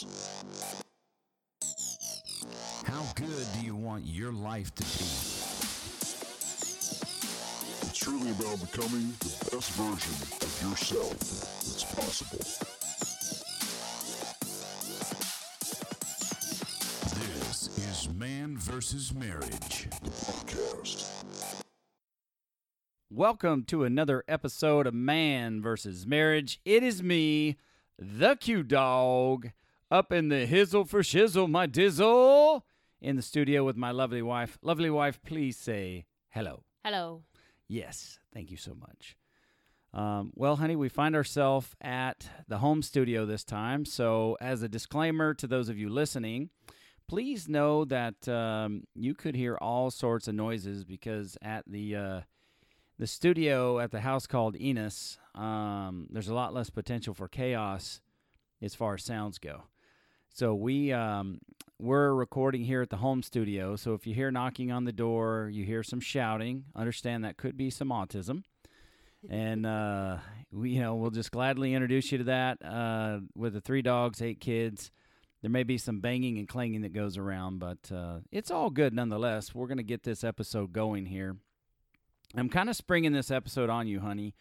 How good do you want your life to be? It's truly about becoming the best version of yourself that's possible. This is Man versus Marriage. The podcast. Welcome to another episode of Man versus Marriage. It is me, the Q Dog, up in the hizzle for shizzle, my dizzle, in the studio with my lovely wife. Lovely wife, please say hello. Hello. Yes, thank you so much. Um, well, honey, we find ourselves at the home studio this time. So, as a disclaimer to those of you listening, please know that um, you could hear all sorts of noises because at the uh, the studio at the house called Enos, um, there's a lot less potential for chaos as far as sounds go. So we um, we're recording here at the home studio. So if you hear knocking on the door, you hear some shouting, understand that could be some autism. and uh, we, you know, we'll just gladly introduce you to that. Uh, with the three dogs, eight kids, there may be some banging and clanging that goes around, but uh, it's all good nonetheless. We're going to get this episode going here. I'm kind of springing this episode on you, honey,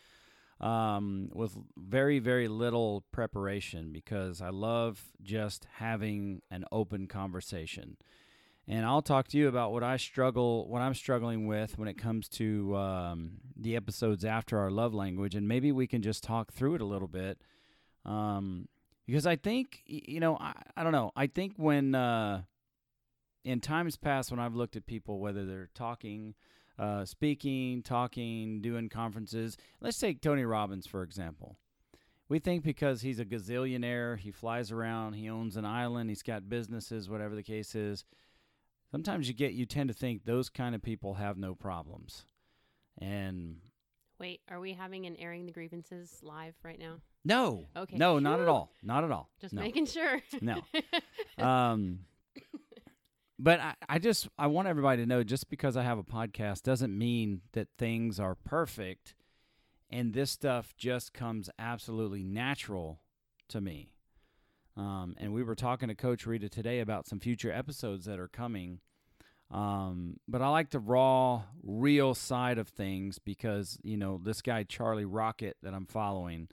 um, with very, very little preparation because I love just having an open conversation. And I'll talk to you about what I struggle, what I'm struggling with when it comes to um, the episodes after our love language, and maybe we can just talk through it a little bit. Um, because I think, you know, I, I don't know. I think when uh, in times past, when I've looked at people, whether they're talking, uh, speaking, talking, doing conferences. Let's take Tony Robbins, for example. We think because he's a gazillionaire, he flies around, he owns an island, he's got businesses, whatever the case is. Sometimes you get, you tend to think those kind of people have no problems. And Wait, are we having an airing the grievances live right now? no, Okay. no, not at all. Not at all. Just no. making sure. No. um but I, I just i want everybody to know just because i have a podcast doesn't mean that things are perfect and this stuff just comes absolutely natural to me. Um, and we were talking to coach rita today about some future episodes that are coming. Um, but i like the raw real side of things because you know this guy charlie rocket that i'm following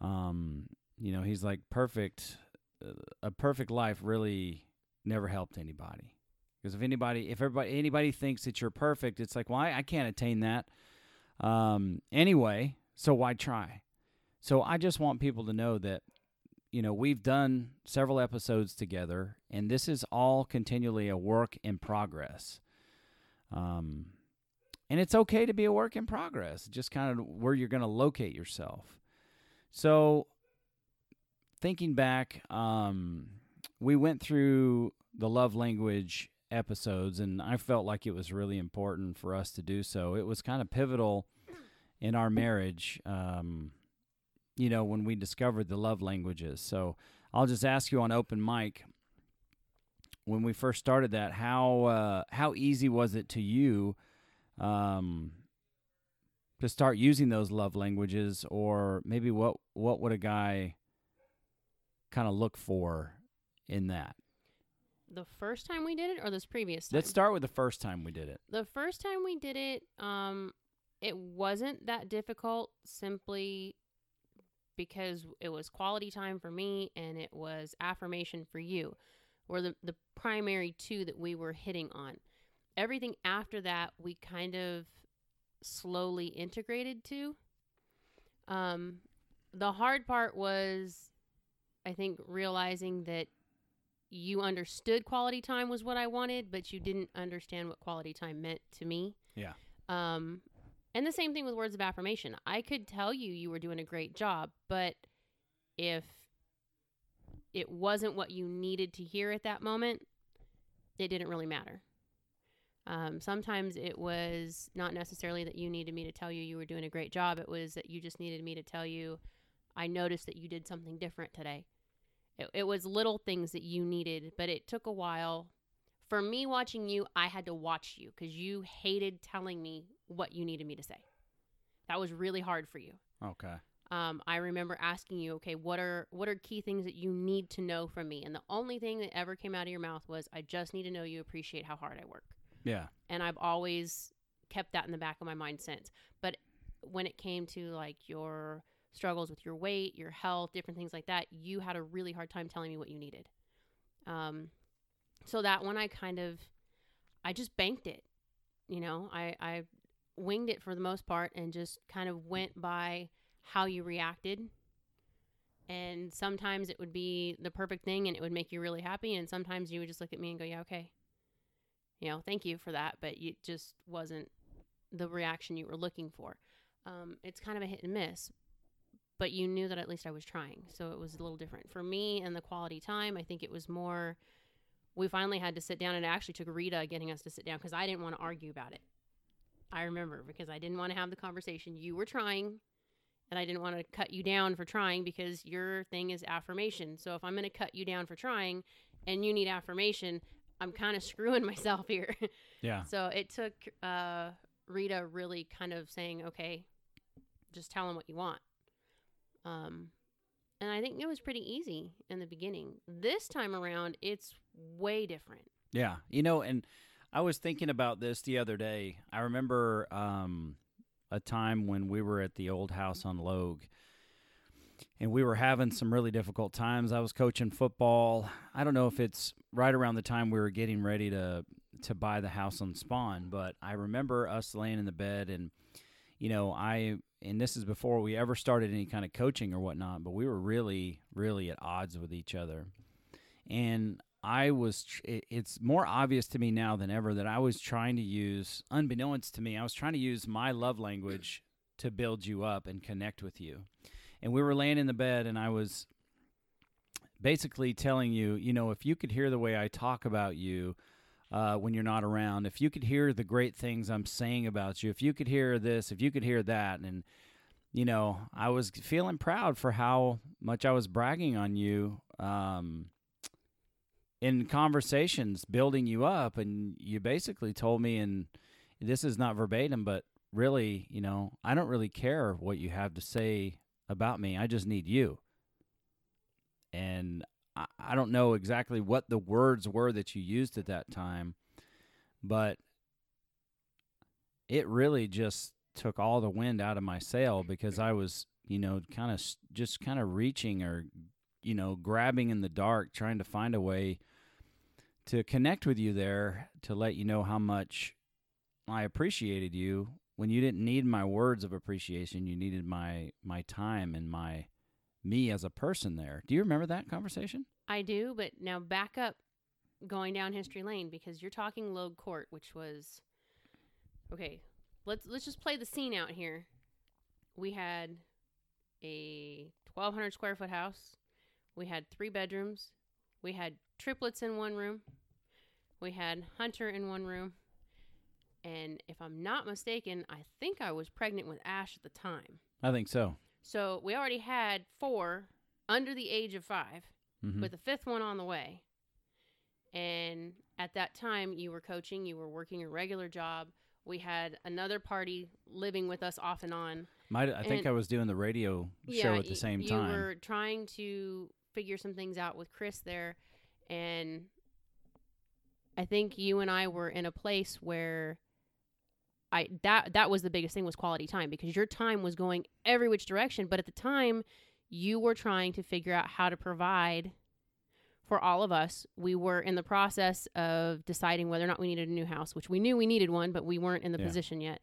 um, you know he's like perfect a perfect life really never helped anybody. Because if anybody, if everybody, anybody thinks that you're perfect, it's like, well, I, I can't attain that. Um, anyway, so why try? So I just want people to know that, you know, we've done several episodes together, and this is all continually a work in progress. Um, and it's okay to be a work in progress, just kind of where you're going to locate yourself. So, thinking back, um, we went through the love language episodes, and I felt like it was really important for us to do so. It was kind of pivotal in our marriage, um, you know, when we discovered the love languages. So I'll just ask you on open mic. When we first started that, how uh, how easy was it to you um, to start using those love languages, or maybe what what would a guy kind of look for in that? The first time we did it or this previous time? Let's start with the first time we did it. The first time we did it, um, it wasn't that difficult simply because it was quality time for me and it was affirmation for you were the, the primary two that we were hitting on. Everything after that we kind of slowly integrated to. Um, the hard part was I think realizing that you understood quality time was what I wanted, but you didn't understand what quality time meant to me. Yeah. Um, and the same thing with words of affirmation. I could tell you you were doing a great job, but if it wasn't what you needed to hear at that moment, it didn't really matter. Um, sometimes it was not necessarily that you needed me to tell you you were doing a great job. It was that you just needed me to tell you, I noticed that you did something different today. It, it was little things that you needed, but it took a while. For me watching you, I had to watch you because you hated telling me what you needed me to say. That was really hard for you. Okay. Um, I remember asking you, okay, what are what are key things that you need to know from me? And the only thing that ever came out of your mouth was, I just need to know you appreciate how hard I work. Yeah. And I've always kept that in the back of my mind since. But when it came to like your struggles with your weight, your health, different things like that, you had a really hard time telling me what you needed. Um, so that one I kind of, I just banked it. You know, I, I winged it for the most part and just kind of went by how you reacted. And sometimes it would be the perfect thing and it would make you really happy. And sometimes you would just look at me and go, yeah, okay. You know, thank you for that. But it just wasn't the reaction you were looking for. Um, it's kind of a hit and miss. But you knew that at least I was trying. So it was a little different. For me and the quality time, I think it was more we finally had to sit down and it actually took Rita getting us to sit down because I didn't want to argue about it. I remember because I didn't want to have the conversation. You were trying and I didn't want to cut you down for trying because your thing is affirmation. So if I'm going to cut you down for trying and you need affirmation, I'm kind of screwing myself here. Yeah. so it took uh, Rita really kind of saying, okay, just tell him what you want. Um, and I think it was pretty easy in the beginning. This time around, it's way different. Yeah. You know, and I was thinking about this the other day. I remember um, a time when we were at the old house on Logue and we were having some really difficult times. I was coaching football. I don't know if it's right around the time we were getting ready to to buy the house on Spawn, but I remember us laying in the bed and you know, I and this is before we ever started any kind of coaching or whatnot, but we were really really at odds with each other. And I was, it's more obvious to me now than ever that I was trying to use, unbeknownst to me, I was trying to use my love language to build you up and connect with you. And we were laying in the bed, and I was basically telling you, you know, if you could hear the way I talk about you uh, when you're not around, if you could hear the great things I'm saying about you, if you could hear this, if you could hear that, and you know, I was feeling proud for how much I was bragging on you. Um, in conversations building you up and you basically told me and this is not verbatim but really you know i don't really care what you have to say about me i just need you and i, don't know exactly what the words were that you used at that time but it really just took all the wind out of my sail because i was you know kind of just kind of reaching or you know, grabbing in the dark, trying to find a way to connect with you there to let you know how much I appreciated you when you didn't need my words of appreciation. You needed my my time and my me as a person there. Do you remember that conversation? I do, but now back up going down history lane because you're talking Logue Court, which was okay. Let's let's just play the scene out here. We had a 1200 square foot house. We had three bedrooms. We had triplets in one room. We had Hunter in one room. And if I'm not mistaken, I think I was pregnant with Ash at the time. I think so. So we already had four under the age of 5 Mhm. with the fifth one on the way. And at that time, you were coaching, you were working a regular job. We had another party living with us off and on. Might I think and- I was doing the radio show at the same you time. were trying to figure some things out with Chris there, and I think you and I were in a place where I that that was the biggest thing was quality time because your time was going every which direction, but at the time you were trying to figure out how to provide for all of us. We were in the process of deciding whether or not we needed a new house, which we knew we needed one, but we weren't in the Yeah. position yet.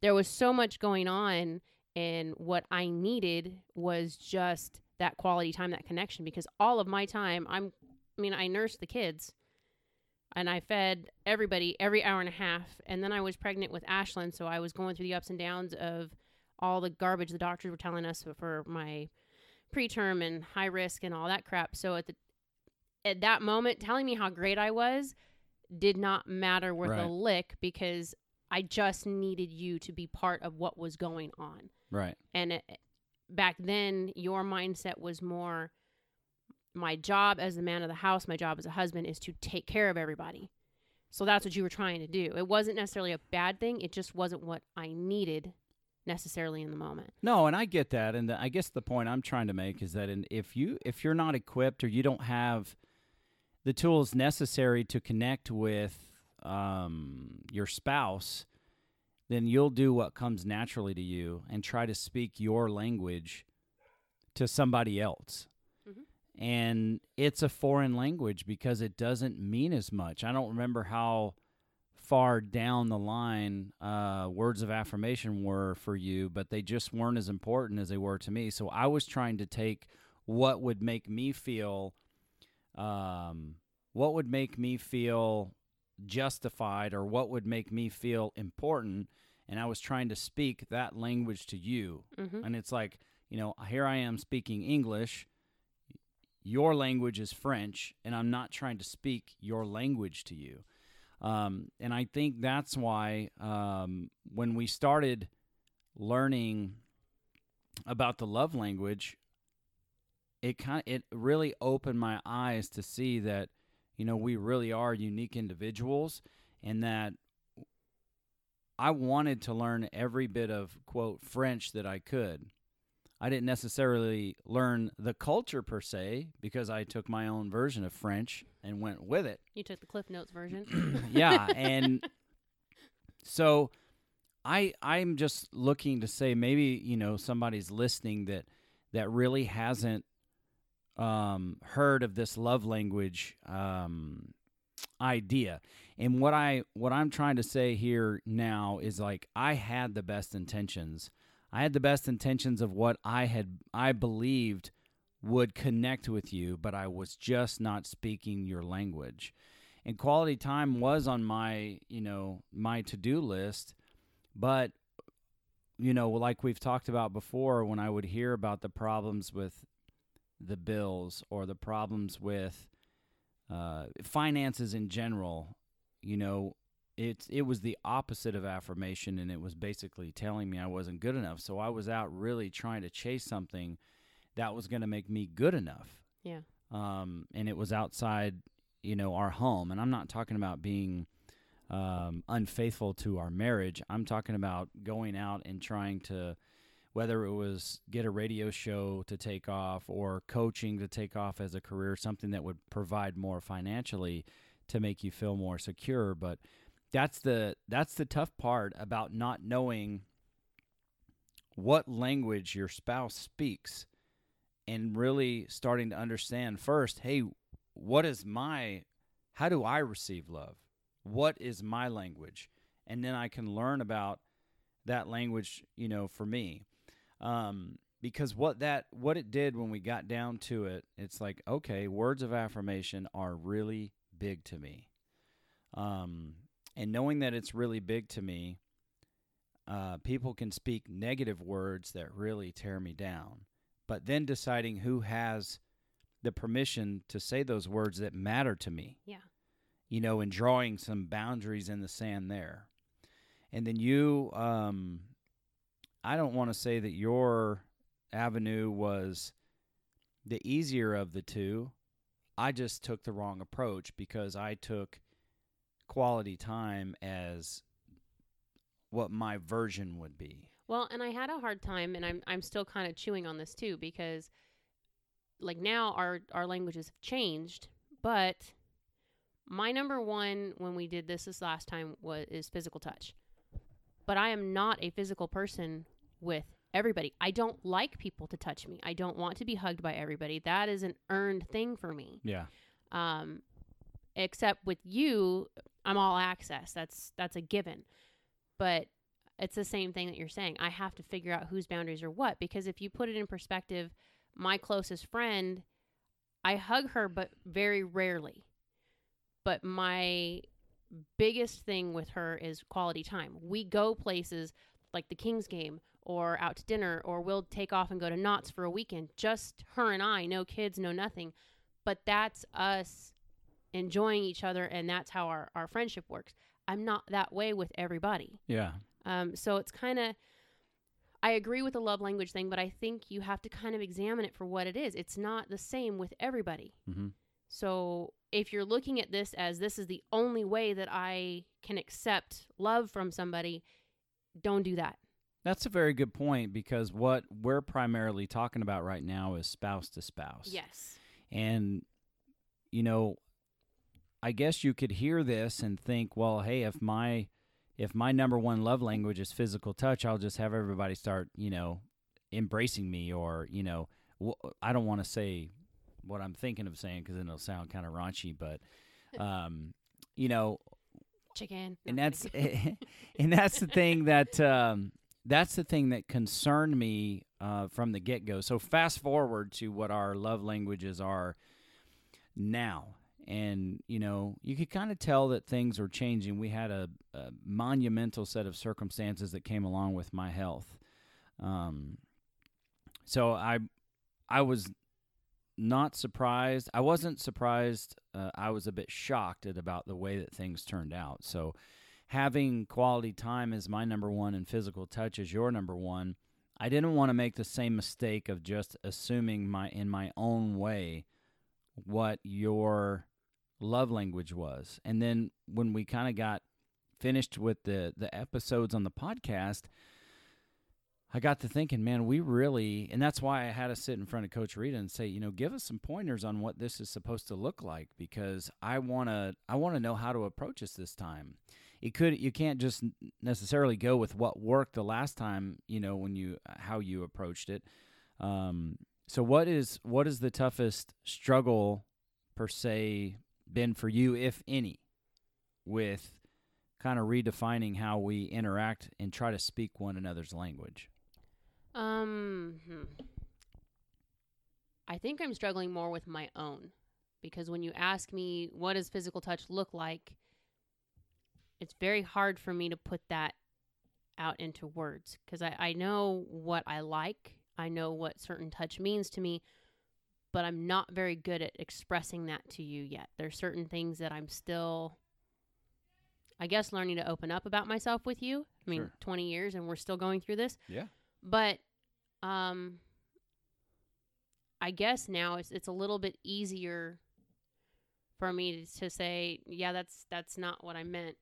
There was so much going on and what I needed was just that quality time, that connection because all of my time I'm I mean, I nursed the kids and I fed everybody every hour and a half and then I was pregnant with Ashlyn, so I was going through the ups and downs of all the garbage the doctors were telling us for my preterm and high risk and all that crap. So at the at that moment telling me how great I was did not matter worth Right. a lick because I just needed you to be part of what was going on. right. And it, back then, your mindset was more my job as the man of the house, my job as a husband is to take care of everybody. So that's what you were trying to do. It wasn't necessarily a bad thing, it just wasn't what I needed necessarily in the moment. No, and I get that, and the, I guess the point I'm trying to make is that in, if you if you're not equipped or you don't have the tools necessary to connect with um, your spouse, then you'll do what comes naturally to you and try to speak your language to somebody else. And it's a foreign language because it doesn't mean as much. I don't remember how far down the line uh, words of affirmation were for you, but they just weren't as important as they were to me. So I was trying to take what would make me feel, um, what would make me feel justified, or what would make me feel important, and I was trying to speak that language to you. hmm And it's like, you know, here I am speaking English. Your language is French, and I'm not trying to speak your language to you. Um, and I think that's why um, when we started learning about the love language, it kind of, it really opened my eyes to see that you know we really are unique individuals, and that I wanted to learn every bit of quote French that I could. I didn't necessarily learn the culture per se because I took my own version of French and went with it. You took the Cliff Notes version. yeah, and so I I'm just looking to say maybe you know somebody's listening that that really hasn't um, heard of this love language um, idea. And what I what I'm trying to say here now is like I had the best intentions. I had the best intentions of what I had I believed would connect with you, but I was just not speaking your language. And quality time was on my, you know, my to-do list, but you know, like we've talked about before when I would hear about the problems with the bills or the problems with uh, finances in general, you know, it's it was the opposite of affirmation, and it was basically telling me I wasn't good enough. So I was out really trying to chase something that was going to make me good enough. Yeah. Um, and it was outside, you know, our home. And I'm not talking about being um, unfaithful to our marriage. I'm talking about going out and trying to, whether it was get a radio show to take off or coaching to take off as a career, something that would provide more financially to make you feel more secure. But that's the that's the tough part about not knowing what language your spouse speaks and really starting to understand first hey what is my how do i receive love? What is my language? And then i can learn about that language you know for me. Um, because what that what it did when we got down to it it's like okay words of affirmation are really big to me. Um, and knowing that it's really big to me uh, people can speak negative words that really tear me down. But then deciding who has the permission to say those words that matter to me. Yeah. you know and drawing some boundaries in the sand there. And then you um i don't want to say that your avenue was the easier of the two. I just took the wrong approach because i took quality time as what my version would be Well, and I had a hard time, and I'm I'm still kind of chewing on this too because, like now our our languages have changed, but my number one when we did this this last time was is physical touch. But I am not a physical person with everybody. I don't like people to touch me. I don't want to be hugged by everybody. That is an earned thing for me. yeah Um, except with you, I'm all access. That's that's a given. But it's the same thing that you're saying. I have to figure out whose boundaries are what because if you put it in perspective, my closest friend, I hug her but very rarely. But my biggest thing with her is quality time. We go places like the Kings game or out to dinner or we'll take off and go to Knott's for a weekend. Just her and I, no kids, no nothing. But that's us enjoying each other and that's how our, our friendship works. I'm not that way with everybody. yeah Um, so it's kind of, I agree with the love language thing, but I think you have to kind of examine it for what it is. It's not the same with everybody. hmm So if you're looking at this as this is the only way that I can accept love from somebody, don't do that. That's a very good point because what we're primarily talking about right now is spouse to spouse. Yes. And, you know, I guess you could hear this and think, well, hey, if my if my number one love language is physical touch, I'll just have everybody start, you know, embracing me, or you know, I don't want to say what I'm thinking of saying because then it'll sound kind of raunchy, but, um, you know, Chicken. and that's and that's the thing that um, that's the thing that concerned me uh, from the get go. So fast forward to what our love languages are now, and you know you could kind of tell that things were changing. We had a, a monumental set of circumstances that came along with my health. Um, so I I was not surprised. I wasn't surprised. Uh, I was a bit shocked at about the way that things turned out. So, having quality time as my number one and physical touch as your number one, I didn't want to make the same mistake of just assuming my in my own way what your love language was. And then when we kind of got finished with the the episodes on the podcast, I got to thinking, man, we really, and that's why I had to sit in front of Coach Rita and say, you know, give us some pointers on what this is supposed to look like because I want to, I want to know how to approach this this time. It could, you can't just necessarily go with what worked the last time, you know, when you, how you approached it. Um, so what is, what is the toughest struggle per se been for you, if any, with kind of redefining how we interact and try to speak one another's language? Um, hmm. I think I'm struggling more with my own because when you ask me what does physical touch look like, it's very hard for me to put that out into words because I, I know what I like, I know what certain touch means to me, but I'm not very good at expressing that to you yet. There's certain things that I'm still, I guess, learning to open up about myself with you. I mean, Sure. 20 years and we're still going through this Yeah. but um i guess now it's it's a little bit easier for me to, to say yeah that's that's not what i meant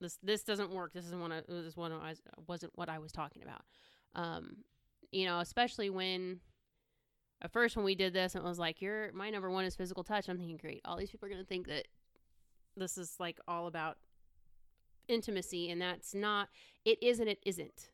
this this doesn't work this isn't what I, this is what I was, wasn't what i was talking about um you know especially when at first when we did this it was like you're my number one is physical touch. I'm thinking great all these people are going to think that this is like all about intimacy and that's not it is and it isn't.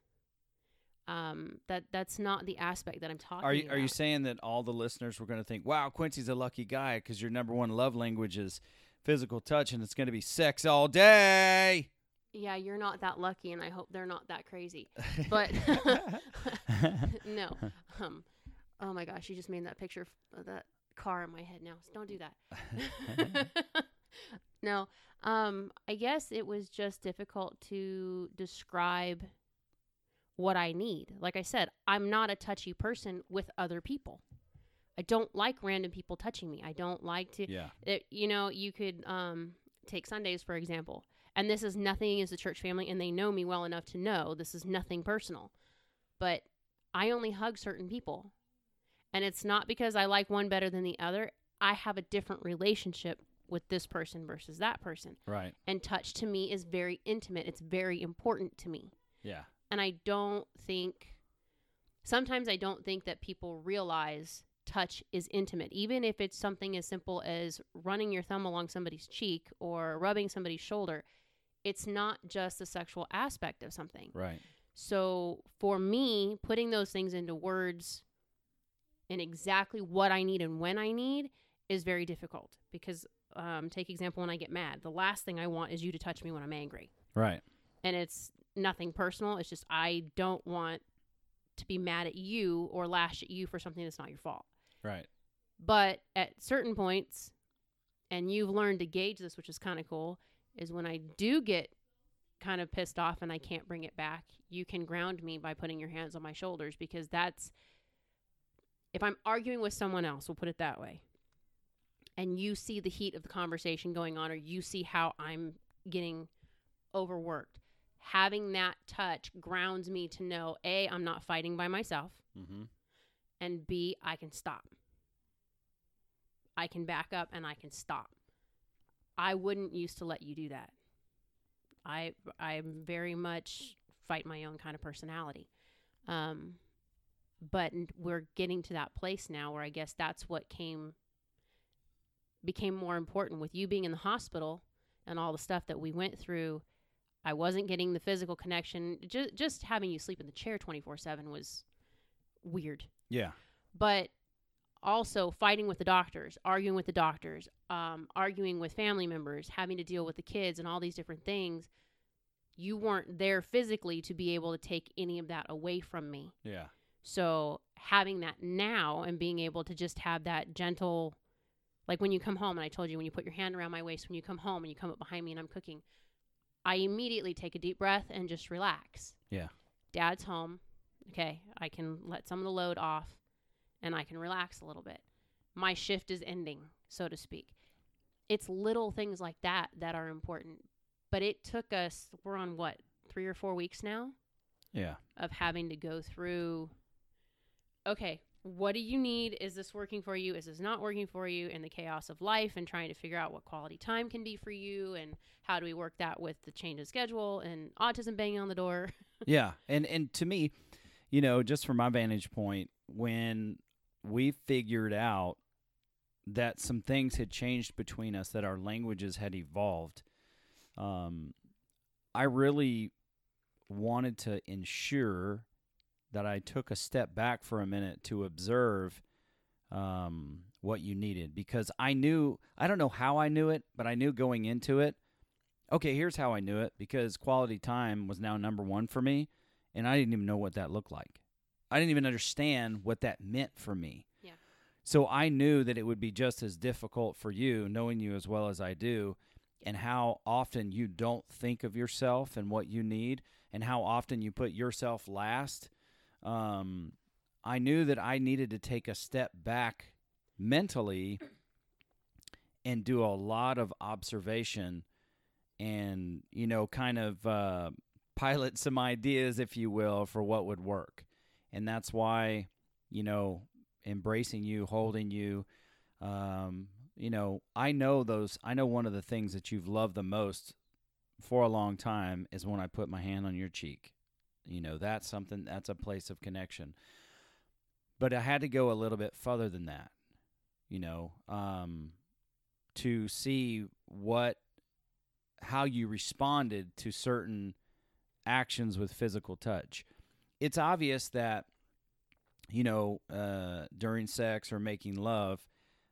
Um that that's not the aspect that i'm talking Are you about. are you saying that all the listeners were going to think, "Wow, Quincy's a lucky guy because your number one love language is physical touch, and it's going to be sex all day"? yeah you're not that lucky and i hope they're not that crazy. But no. Um oh my gosh you just made that picture of that car in my head now so don't do that. No um i guess it was just difficult to describe what i need. Like i said i'm not a touchy person with other people. I don't like random people touching me. I don't like to yeah, it, you know, you could um, take Sundays for example, and this is nothing as a church family, and they know me well enough to know this is nothing personal, but I only hug certain people, and it's not because I like one better than the other. I have a different relationship with this person versus that person, right, and touch to me is very intimate. It's very important to me, yeah, and I don't think. Sometimes I don't think that people realize touch is intimate, even if it's something as simple as running your thumb along somebody's cheek or rubbing somebody's shoulder. It's not just the sexual aspect of something. right, So for me, putting those things into words and exactly what I need and when I need is very difficult because, um, take example when I get mad. The last thing I want is you to touch me when I'm angry right, and it's nothing personal. It's just I don't want to be mad at you or lash at you for something that's not your fault. right, But at certain points, and you've learned to gauge this, which is kind of cool, is when I do get kind of pissed off and I can't bring it back, you can ground me by putting your hands on my shoulders because that's if I'm arguing with someone else, we'll put it that way, and you see the heat of the conversation going on, or you see how I'm getting overworked, having that touch grounds me to know A, I'm not fighting by myself, mm-hmm. and B, I can stop. I can back up and I can stop. I wouldn't used to let you do that. I I'm very much fight my own kind of personality. Um, but we're getting to that place now where I guess that's what came became more important with you being in the hospital and all the stuff that we went through. I wasn't getting the physical connection. Just just having you sleep in the chair 24/7 was weird. Yeah. But also fighting with the doctors, arguing with the doctors, um, arguing with family members, having to deal with the kids and all these different things. You weren't there physically to be able to take any of that away from me. Yeah. So having that now and being able to just have that gentle, like when you come home, and I told you when you put your hand around my waist when you come home and you come up behind me and I'm cooking, I immediately take a deep breath and just relax. Yeah. Dad's home. Okay, I can let some of the load off and I can relax a little bit. My shift is ending, so to speak. It's little things like that that are important. But it took us, we're on what, three or four weeks now? Yeah. of having to go through okay what do you need? Is this working for you? Is this not working for you? In the chaos of life and trying to figure out what quality time can be for you and how do we work that with the change of schedule and autism banging on the door. Yeah, and and to me, you know, just from my vantage point, when we figured out that some things had changed between us, that our languages had evolved, um, I really wanted to ensure that I took a step back for a minute to observe um, what you needed because I knew I don't know how I knew it, but I knew going into it. Okay, here's how I knew it because quality time was now number one for me, and I didn't even know what that looked like. I didn't even understand what that meant for me. Yeah. So I knew that it would be just as difficult for you, knowing you as well as I do, and how often you don't think of yourself and what you need, and how often you put yourself last. Um, I knew that I needed to take a step back mentally and do a lot of observation and, you know, kind of uh, pilot some ideas, if you will, for what would work. And that's why, you know, embracing you, holding you, um, you know, I know those, I know one of the things that you've loved the most for a long time is when I put my hand on your cheek. You know, that's something, that's a place of connection. But I had to go a little bit further than that, you know, um, to see what, how you responded to certain actions with physical touch. It's obvious that, you know, uh, during sex or making love,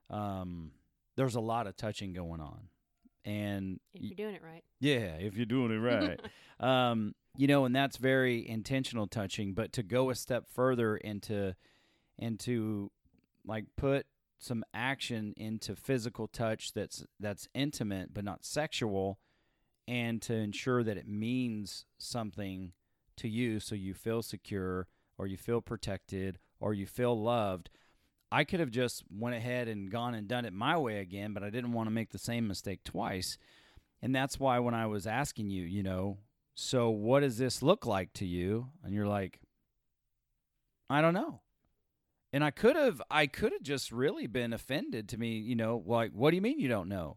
um, there's a lot of touching going on. And if you're doing it right yeah, if you're doing it right. um, you know, and that's very intentional touching, but to go a step further into and to like put some action into physical touch that's that's intimate but not sexual and to ensure that it means something to you so you feel secure or you feel protected or you feel loved. I could have just went ahead and gone and done it my way again, but I didn't want to make the same mistake twice. And that's why when I was asking you, you know, so what does this look like to you? And you're like, I don't know. And I could have I could have just really been offended to me, you know, like what do you mean you don't know?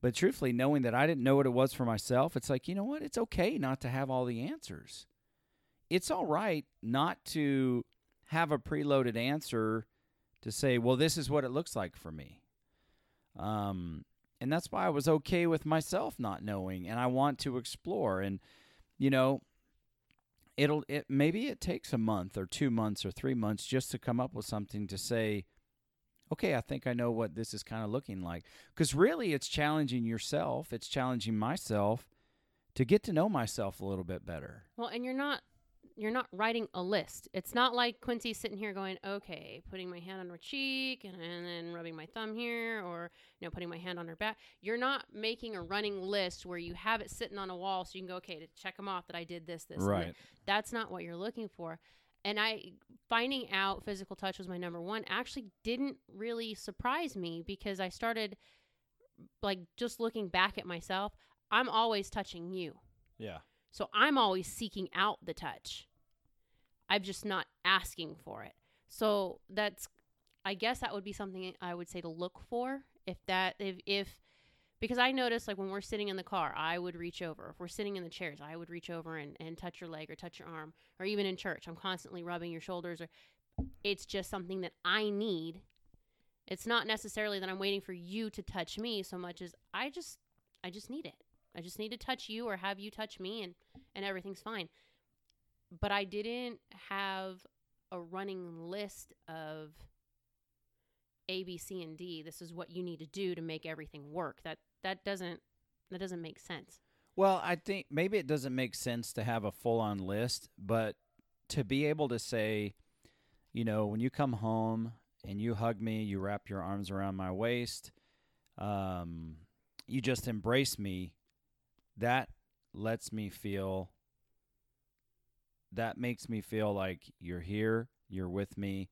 But truthfully, knowing that I didn't know what it was for myself, it's like, you know what? It's okay not to have all the answers. It's all right not to have a preloaded answer to say, well, this is what it looks like for me. Um, and that's why I was okay with myself not knowing, and I want to explore. And you know, it'll it maybe it takes a month or two months or three months just to come up with something to say. Okay, I think I know what this is kind of looking like. Because really, it's challenging yourself. It's challenging myself to get to know myself a little bit better. well and you're not you're not writing a list it's not like quincy's sitting here going okay putting my hand on her cheek and, and then rubbing my thumb here or you know putting my hand on her back you're not making a running list where you have it sitting on a wall so you can go okay to check them off that i did this this. Right. that's not what you're looking for and i finding out physical touch was my number one actually didn't really surprise me because i started like just looking back at myself i'm always touching you Yeah. So i'm always seeking out the touch i'm just not asking for it so that's i guess that would be something i would say to look for if that if if because I notice like when we're sitting in the car, I would reach over. If we're sitting in the chairs, I would reach over and, and touch your leg or touch your arm. Or even in church, I'm constantly rubbing your shoulders or it's just something that I need. It's not necessarily that I'm waiting for you to touch me so much as I just I just need it. I just need to touch you or have you touch me and and everything's fine. But I didn't have a running list of A, B, C, and D. This is what you need to do to make everything work. That that doesn't that doesn't make sense. Well, I think maybe it doesn't make sense to have a full on list, but to be able to say, you know, when you come home and you hug me, you wrap your arms around my waist, um, you just embrace me, that lets me feel, that makes me feel like you're here, you're with me,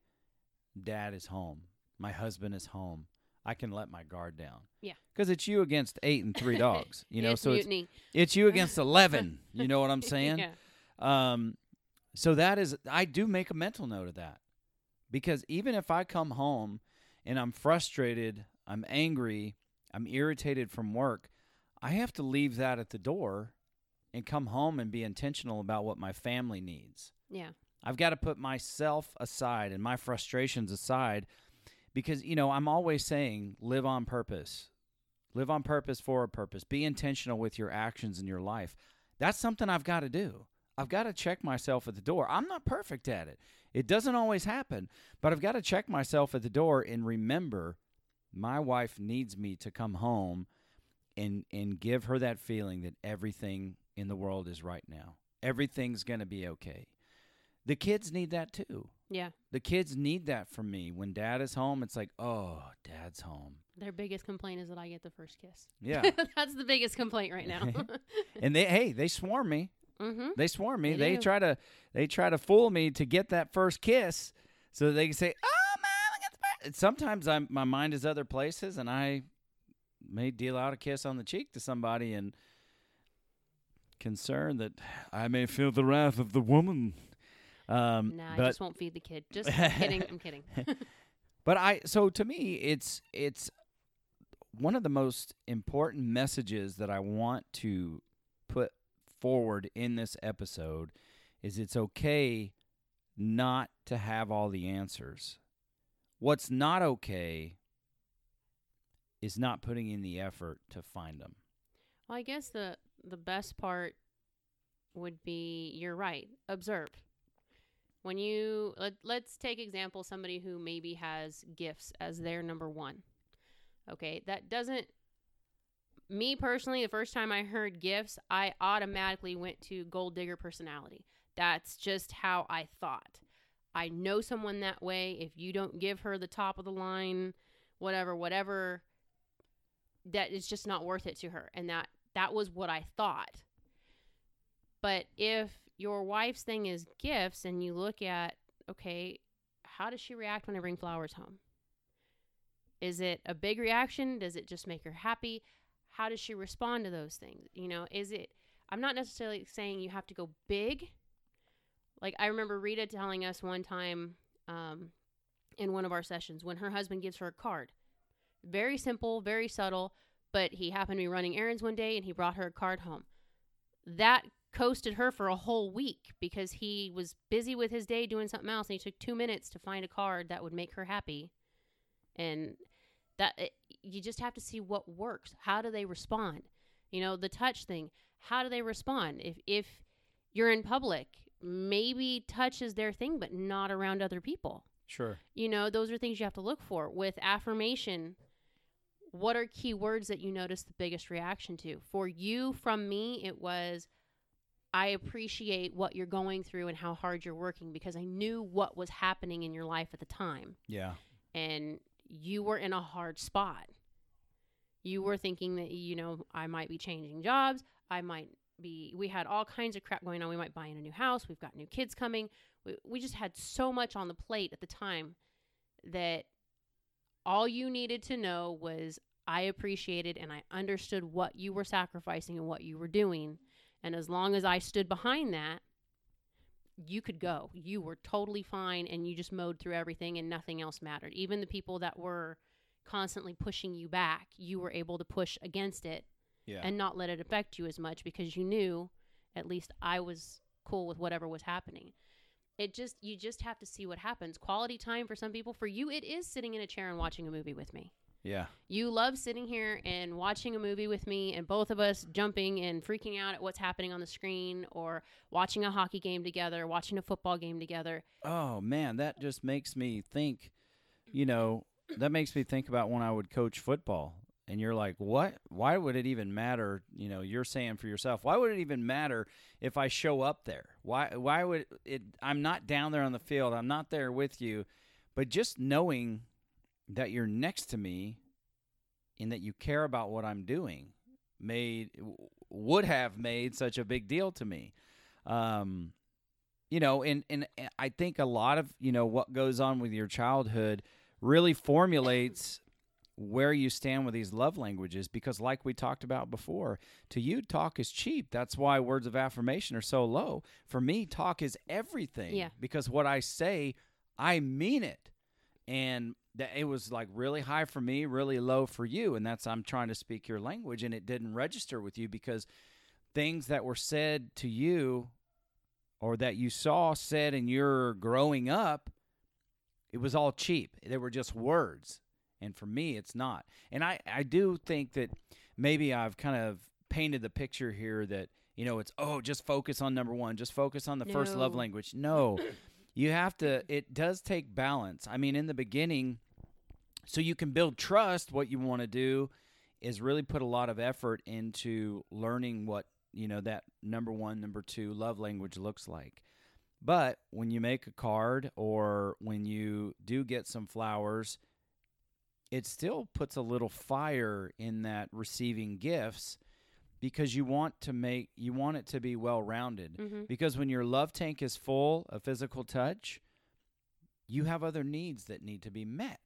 dad is home, my husband is home. I can let my guard down. Yeah. Because it's you against eight and three dogs, you know, it's so it's, it's you against 11. You know what I'm saying? yeah. Um, so that is, I do make a mental note of that because even if I come home and I'm frustrated, I'm angry, I'm irritated from work, I have to leave that at the door and come home and be intentional about what my family needs. Yeah. I've got to put myself aside and my frustrations aside because, you know, I'm always saying live on purpose. Live on purpose for a purpose. Be intentional with your actions in your life. That's something I've got to do. I've got to check myself at the door. I'm not perfect at it. It doesn't always happen, but I've got to check myself at the door and remember my wife needs me to come home and and give her that feeling that everything in the world is right now. Everything's going to be okay. The kids need that too. Yeah. The kids need that from me. When dad is home, it's like, "Oh, dad's home." Their biggest complaint is that I get the first kiss. Yeah. That's the biggest complaint right now. and they hey, they swarm me. mm-hmm. They swarm me. They They, try to they try to fool me to get that first kiss so that they can say, "Oh, man, I got the first." Sometimes I'm my mind is other places and I may deal out a kiss on the cheek to somebody and concerned that I may feel the wrath of the woman. Um, Nah, I just won't feed the kid. Just I'm kidding. I'm kidding. but I so to me it's it's one of the most important messages that I want to put forward in this episode is it's okay not to have all the answers. What's not okay is not putting in the effort to find them. Well, I guess the the best part would be you're right. Observe. When you let, let's take example somebody who maybe has gifts as their number 1. Okay, that doesn't me personally the first time I heard gifts, I automatically went to gold digger personality. That's just how I thought. I know someone that way. If you don't give her the top of the line, whatever, whatever, that it's just not worth it to her. And that that was what I thought. But if your wife's thing is gifts and you look at, okay, how does she react when I bring flowers home? Is it a big reaction? Does it just make her happy? How does she respond to those things? You know, is it, I'm not necessarily saying you have to go big. Like I remember Rita telling us one time um, in one of our sessions when her husband gives her a card. Very simple, very subtle, but he happened to be running errands one day and he brought her a card home. That coasted her for a whole week because he was busy with his day doing something else and he took two minutes to find a card that would make her happy. And that it, you just have to see what works. How do they respond? You know, the touch thing. How do they respond? If if you're in public, maybe touch is their thing, but not around other people. Sure. You know, those are things you have to look for. With affirmation, what are key words that you notice the biggest reaction to? For you, from me, it was I appreciate what you're going through and how hard you're working because I knew what was happening in your life at the time. Yeah. And you were in a hard spot. You were thinking that, you know, I might be changing jobs. I might be, we had all kinds of crap going on. We might buy in a new house. We've got new kids coming. We, we just had so much on the plate at the time that all you needed to know was I appreciated and I understood what you were sacrificing and what you were doing. And as long as I stood behind that, you could go. You were totally fine and you just mowed through everything and nothing else mattered. Even the people that were constantly pushing you back, you were able to push against it Yeah. and not let it affect you as much because you knew at least I was cool with whatever was happening. It just you just have to see what happens. Quality time for some people, for you it is sitting in a chair and watching a movie with me. yeah. You love sitting here and watching a movie with me and both of us jumping and freaking out at what's happening on the screen or watching a hockey game together, watching a football game together. Oh man, that just makes me think. You know, that makes me think about when I would coach football. And you're like, what? Why would it even matter? You know, you're saying for yourself, why would it even matter if I show up there? Why? Why would it? I'm not down there on the field. I'm not there with you, but just knowing that you're next to me, and that you care about what I'm doing, made would have made such a big deal to me. Um, you know, and and I think a lot of you know what goes on with your childhood really formulates where you stand with these love languages because like we talked about before to you talk is cheap. That's why words of affirmation are so low. For me talk is everything Yeah. because what i say i mean it. And that it was like really high for me really low for you and that's i'm trying to speak your language and it didn't register with you because things that were said to you or that you saw said in your growing up it was all cheap. They were just words and for me it's not. And i i do think that maybe i've kind of painted the picture here that you know it's oh just focus on number one just focus on the first love language. No. You have to it does take balance. I mean in the beginning so you can build trust what you want to do is really put a lot of effort into learning what you know that number one number two love language looks like. But when you make a card or when you do get some flowers it still puts a little fire in that receiving gifts because you want to make you want it to be well rounded Mhm. because when your love tank is full of physical touch you have other needs that need to be met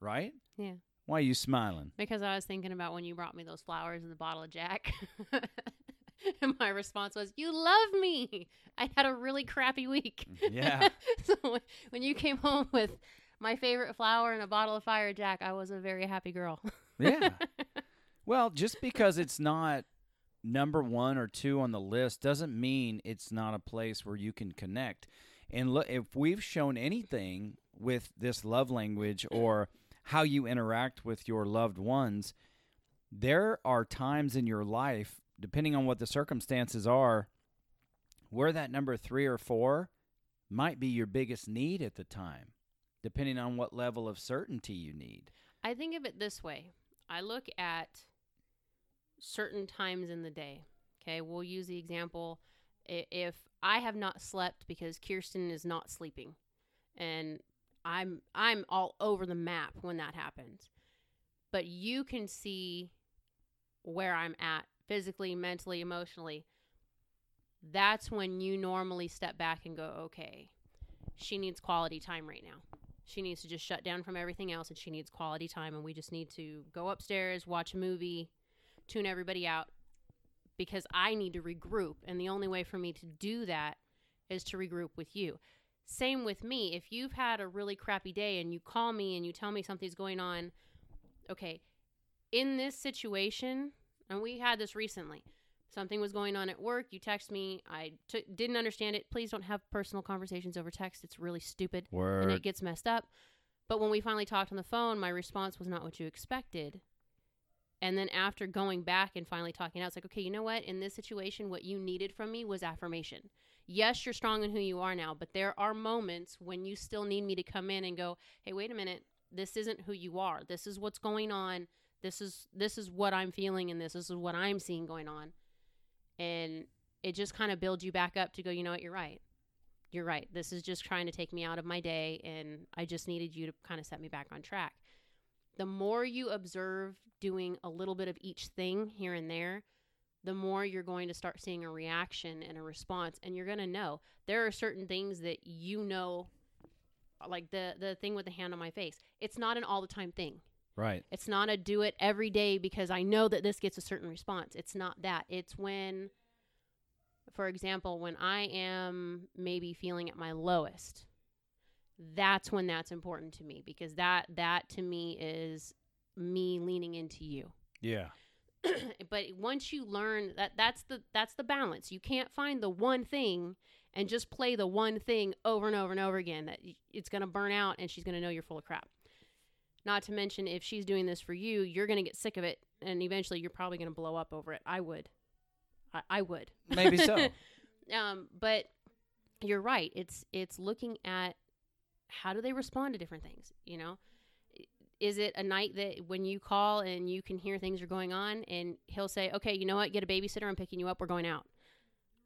right Yeah. why are you smiling Because I was thinking about when you brought me those flowers and the bottle of Jack. and my response was, You love me. I had a really crappy week. Yeah. so when you came home with my favorite flower and a bottle of Fire Jack, I was a very happy girl. yeah. Well just because it's not number one or two on the list doesn't mean it's not a place where you can connect. And look if we've shown anything with this love language or how you interact with your loved ones there are times in your life depending on what the circumstances are where that number three or four might be your biggest need at the time depending on what level of certainty you need I think of it this way I look at certain times in the day. Okay, we'll use the example if I have not slept because Kirsten is not sleeping and I'm I'm all over the map when that happens. But you can see where I'm at physically, mentally, emotionally. That's when you normally step back and go, "Okay, she needs quality time right now." She needs to just shut down from everything else and she needs quality time. And we just need to go upstairs, watch a movie, tune everybody out because I need to regroup. And the only way for me to do that is to regroup with you. Same with me. If you've had a really crappy day and you call me and you tell me something's going on, okay, in this situation, and we had this recently, something was going on at work. You text me. I t- didn't understand it. Please don't have personal conversations over text. It's really stupid and it gets messed up. But when we finally talked on the phone, my response was not what you expected. And then after going back and finally talking out, it's like, okay, you know what? In this situation, what you needed from me was affirmation. Yes, you're strong in who you are now, but there are moments when you still need me to come in and go, hey, wait a minute, this isn't who you are. This is what's going on. This is this is what I'm feeling and this, this is what I'm seeing going on. And it just kind of builds you back up to go, you know what, you're right you're right. This is just trying to take me out of my day, and I just needed you to kind of set me back on track. The more you observe doing a little bit of each thing here and there, the more you're going to start seeing a reaction and a response, and you're going to know there are certain things that you know, like the the thing with the hand on my face. It's not an all the time thing. Right It's not a do it every day because I know that this gets a certain response. It's not that. It's when, for example, when I am maybe feeling at my lowest, that's when that's important to me because that that to me is me leaning into you. Yeah. but once you learn that that's the that's the balance. You can't find the one thing and just play the one thing over and over and over again that it's going to burn out and she's going to know you're full of crap. Not to mention if she's doing this for you, you're going to get sick of it and eventually you're probably going to blow up over it. I would. I, I would. Maybe so. um, but you're right. It's it's looking at how do they respond to different things. You know, is it a night that when you call and you can hear things are going on, and he'll say, "Okay, you know what? Get a babysitter. I'm picking you up. We're going out."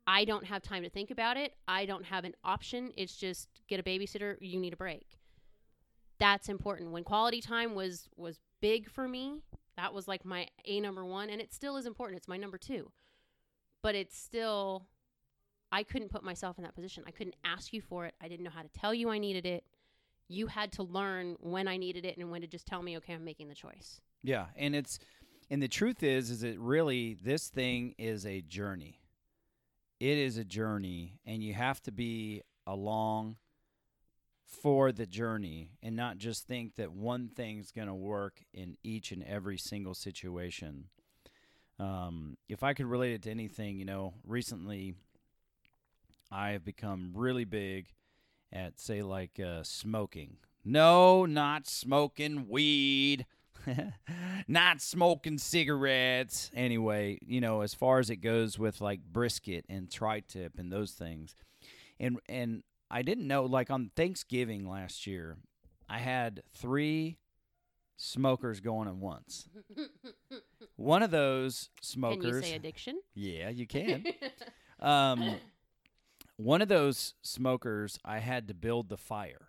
I don't have time to think about it. I don't have an option. It's just get a babysitter. You need a break. That's important. When quality time was was big for me, that was like my a number one, and it still is important. It's my number two, but it's still I couldn't put myself in that position. I couldn't ask you for it. I didn't know how to tell you I needed it. You had to learn when I needed it and when to just tell me, okay, I'm making the choice. Yeah, and it's and the truth is is it really this thing is a journey. It is a journey and you have to be along for the journey and not just think that one thing's going to work in each and every single situation. Um, if I could relate it to anything, you know, recently I have become really big at, say, like uh, smoking. No, not smoking weed. not smoking cigarettes. Anyway, you know, as far as it goes with like brisket and tri-tip and those things. And and I didn't know like on Thanksgiving last year, I had 3 smokers going at once. One of those smokers Can you say addiction? Yeah, you can. um one of those smokers I had to build the fire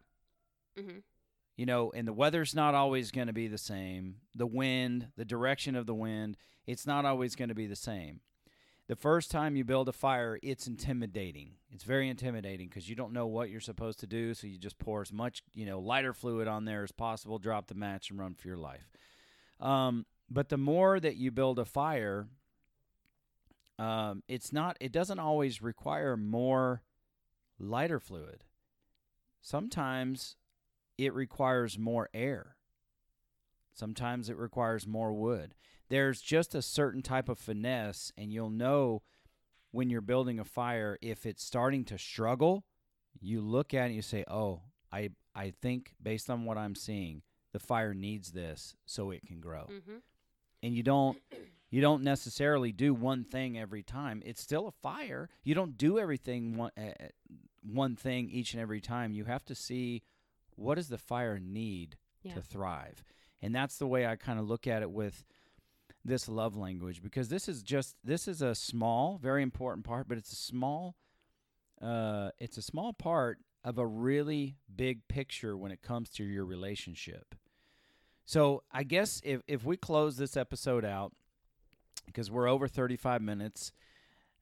hmm you know, and the weather's not always going to be the same. The wind, the direction of the wind, it's not always going to be the same. The first time you build a fire, it's intimidating. It's very intimidating because you don't know what you're supposed to do, so you just pour as much, you know, lighter fluid on there as possible, drop the match, and run for your life. Um, but the more that you build a fire, um, it's not. It doesn't always require more lighter fluid. Sometimes it requires more air. Sometimes it requires more wood. There's just a certain type of finesse, and you'll know when you're building a fire if it's starting to struggle. You look at it and you say, "Oh, I I think based on what I'm seeing, the fire needs this so it can grow." hmm And you don't you don't necessarily do one thing every time. It's still a fire. You don't do everything one uh, one thing each and every time. You have to see what does the fire need Yeah. to thrive. And that's the way I kind of look at it with this love language because this is just this is a small, very important part, but it's a small uh it's a small part of a really big picture when it comes to your relationship. So, I guess if if we close this episode out because we're over 35 minutes,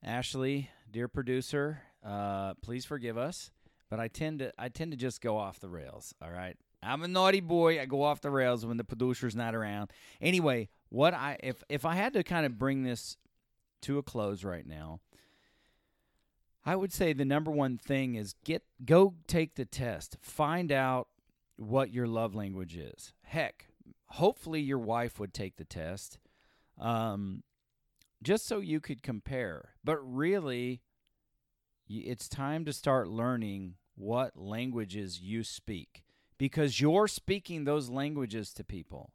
Ashley, dear producer, uh please forgive us, but I tend to I tend to just go off the rails, all right? I'm a naughty boy. I go off the rails when the producer's not around. Anyway, what I if if I had to kind of bring this to a close right now, I would say the number one thing is get go take the test. Find out what your love language is. Heck, hopefully your wife would take the test. Um just so you could compare. But really it's time to start learning what languages you speak because you're speaking those languages to people.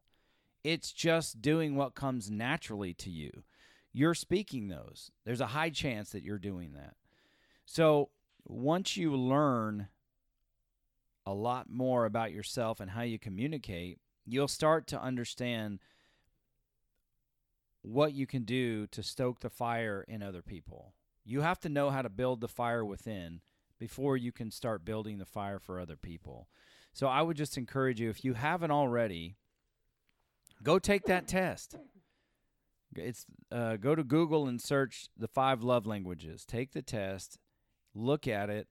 It's just doing what comes naturally to you. You're speaking those. There's a high chance that you're doing that. So, once you learn a lot more about yourself and how you communicate, you'll start to understand what you can do to stoke the fire in other people. You have to know how to build the fire within before you can start building the fire for other people. So I would just encourage you if you haven't already, go take that test. It's uh, go to Google and search the five love languages. Take the test, look at it,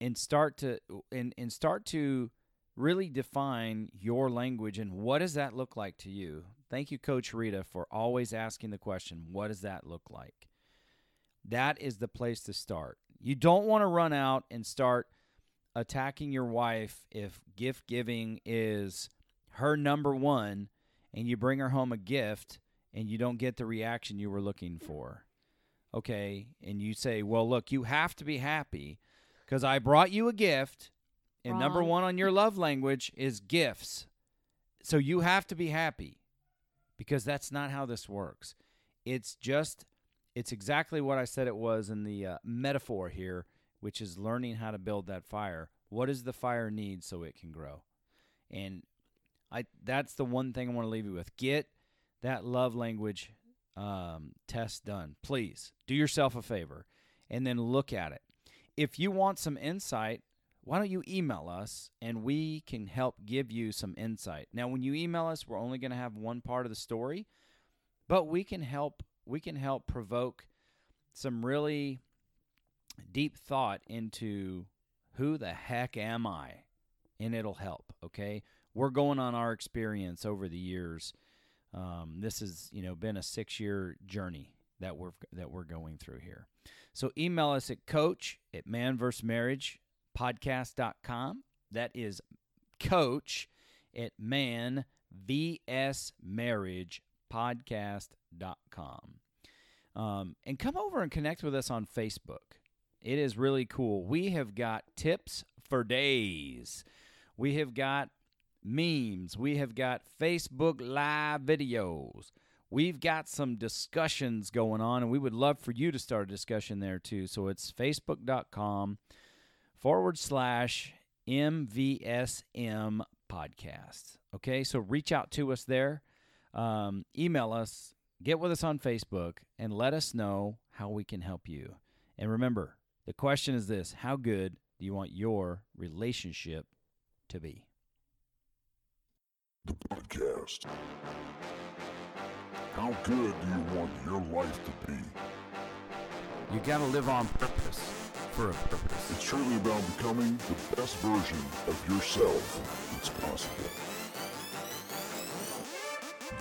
and start to and, and start to really define your language and what does that look like to you. Thank you, Coach Rita, for always asking the question, what does that look like? That is the place to start. You don't want to run out and start attacking your wife if gift giving is her number one and you bring her home a gift and you don't get the reaction you were looking for. Okay, and you say, "Well, look, you have to be happy cuz I brought you a gift." And number 1 on your love language is gifts. So you have to be happy because that's not how this works. It's just it's exactly what I said it was in the uh, metaphor here, which is learning how to build that fire. What does the fire need so it can grow? And I that's the one thing I want to leave you with. Get that love language um, test done. Please do yourself a favor and then look at it. If you want some insight, why don't you email us and we can help give you some insight. Now, when you email us, we're only going to have one part of the story, but we can help we can help provoke some really deep thought into who the heck am I? And it'll help, okay? We're going on our experience over the years. Um, this has, you know, been a six-year journey that we're that we're going through here. So email us at coach at manvsmarriagepodcast.com. That is coach at man vs marriage podcast.com. Um, and come over and connect with us on Facebook. It is really cool. We have got tips for days. We have got memes. We have got Facebook live videos. We've got some discussions going on, and we would love for you to start a discussion there too. So it's facebook.com forward slash MVSM podcast. Okay, so reach out to us there, um, email us, get with us on Facebook, and let us know how we can help you. And remember, the question is this How good do you want your relationship to be? The podcast. How good do you want your life to be? You gotta live on purpose for a purpose. It's truly about becoming the best version of yourself that's possible.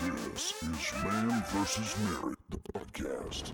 This is Man vs. Marriage, the podcast.